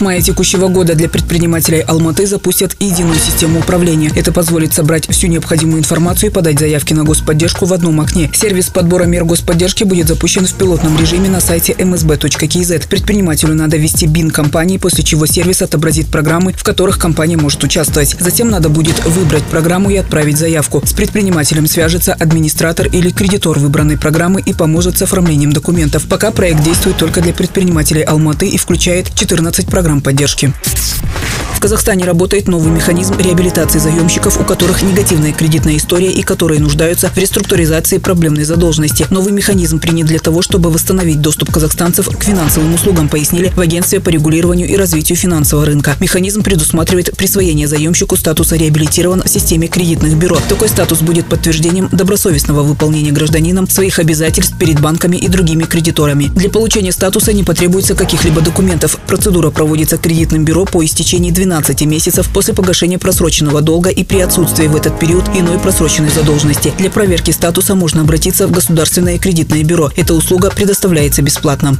С мая текущего года для предпринимателей Алматы запустят единую систему управления. Это позволит собрать всю необходимую информацию и подать заявки на господдержку в одном окне. Сервис подбора мер господдержки будет запущен в пилотном режиме на сайте msb.kz. Предпринимателю надо ввести БИН компании, после чего сервис отобразит программы, в которых компания может участвовать. Затем надо будет выбрать программу и отправить заявку. С предпринимателем свяжется администратор или кредитор выбранной программы и поможет с оформлением документов. Пока проект действует только для предпринимателей Алматы и включает 14 программ программ поддержки. Казахстане работает новый механизм реабилитации заемщиков, у которых негативная кредитная история и которые нуждаются в реструктуризации проблемной задолженности. Новый механизм принят для того, чтобы восстановить доступ казахстанцев к финансовым услугам, пояснили в Агентстве по регулированию и развитию финансового рынка. Механизм предусматривает присвоение заемщику статуса реабилитирован в системе кредитных бюро. Такой статус будет подтверждением добросовестного выполнения гражданином своих обязательств перед банками и другими кредиторами. Для получения статуса не потребуется каких-либо документов. Процедура проводится кредитным бюро по истечении 12 12 месяцев после погашения просроченного долга и при отсутствии в этот период иной просроченной задолженности. Для проверки статуса можно обратиться в Государственное кредитное бюро. Эта услуга предоставляется бесплатно.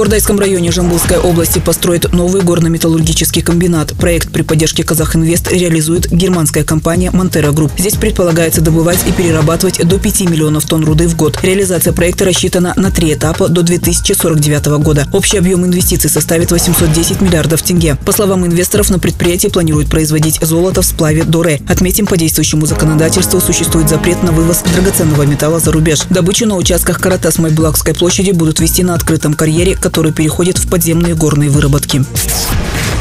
Кордайском районе Жамбылской области построит новый горно-металлургический комбинат. Проект при поддержке Казахинвест реализует германская компания Монтера Групп. Здесь предполагается добывать и перерабатывать до 5 миллионов тонн руды в год. Реализация проекта рассчитана на три этапа до 2049 года. Общий объем инвестиций составит 810 миллиардов тенге. По словам инвесторов, на предприятии планируют производить золото в сплаве Доре. Отметим, по действующему законодательству существует запрет на вывоз драгоценного металла за рубеж. Добычу на участках Каратас-Майбулакской площади будут вести на открытом карьере, который переходит в подземные горные выработки.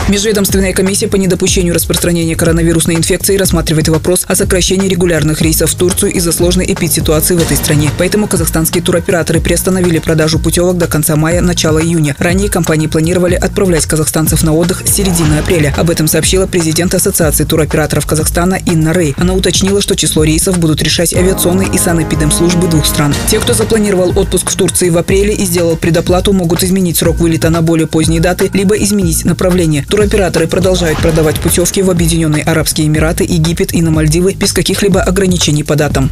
Межведомственная комиссия по недопущению распространения коронавирусной инфекции рассматривает вопрос о сокращении регулярных рейсов в Турцию из-за сложной эпидситуации в этой стране. Поэтому казахстанские туроператоры приостановили продажу путевок до конца мая, начала июня. Ранее компании планировали отправлять казахстанцев на отдых с середины апреля. Об этом сообщила президент Ассоциации туроператоров Казахстана Инна Рей. Она уточнила, что число рейсов будут решать авиационные и санэпидемслужбы двух стран. Те, кто запланировал отпуск в Турции в апреле и сделал предоплату, могут изменить срок вылета на более поздние даты, либо изменить направление. Туроператоры продолжают продавать путевки в Объединенные Арабские Эмираты, Египет и на Мальдивы без каких-либо ограничений по датам.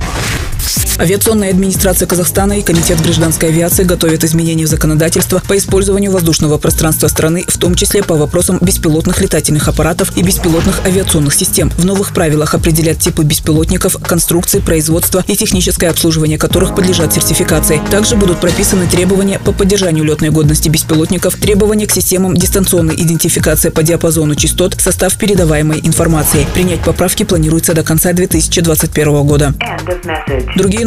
Авиационная администрация Казахстана и Комитет гражданской авиации готовят изменения в законодательство по использованию воздушного пространства страны, в том числе по вопросам беспилотных летательных аппаратов и беспилотных авиационных систем. В новых правилах определят типы беспилотников, конструкции, производства и техническое обслуживание которых подлежат сертификации. Также будут прописаны требования по поддержанию летной годности беспилотников, требования к системам дистанционной идентификации по диапазону частот, состав передаваемой информации. Принять поправки планируется до конца 2021 года. Другие